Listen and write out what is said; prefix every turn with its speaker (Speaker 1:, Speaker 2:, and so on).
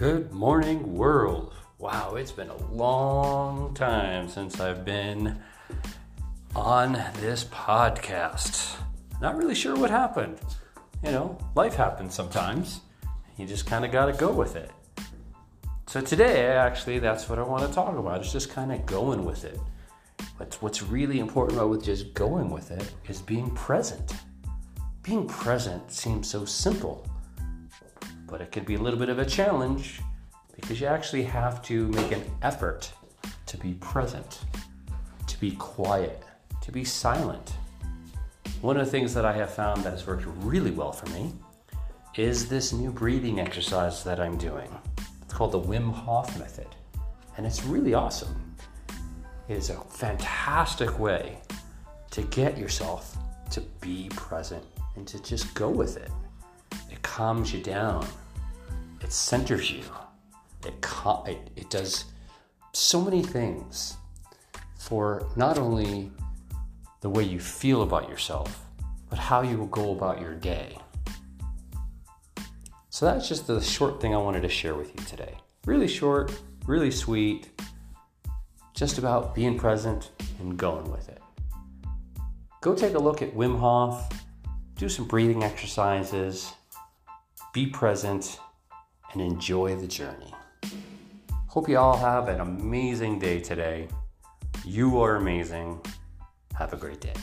Speaker 1: Good morning, world. Wow, it's been a long time since I've been on this podcast. Not really sure what happened. You know, life happens sometimes. You just kind of got to go with it. So today, actually, that's what I want to talk about. It's just kind of going with it. But what's really important about with just going with it is being present. Being present seems so simple but it could be a little bit of a challenge because you actually have to make an effort to be present, to be quiet, to be silent. One of the things that I have found that has worked really well for me is this new breathing exercise that I'm doing. It's called the Wim Hof method, and it's really awesome. It is a fantastic way to get yourself to be present and to just go with it. It calms you down. It centers you. It, it, it does so many things for not only the way you feel about yourself, but how you will go about your day. So that's just the short thing I wanted to share with you today. Really short, really sweet, just about being present and going with it. Go take a look at Wim Hof, do some breathing exercises, be present, and enjoy the journey. Hope you all have an amazing day today. You are amazing. Have a great day.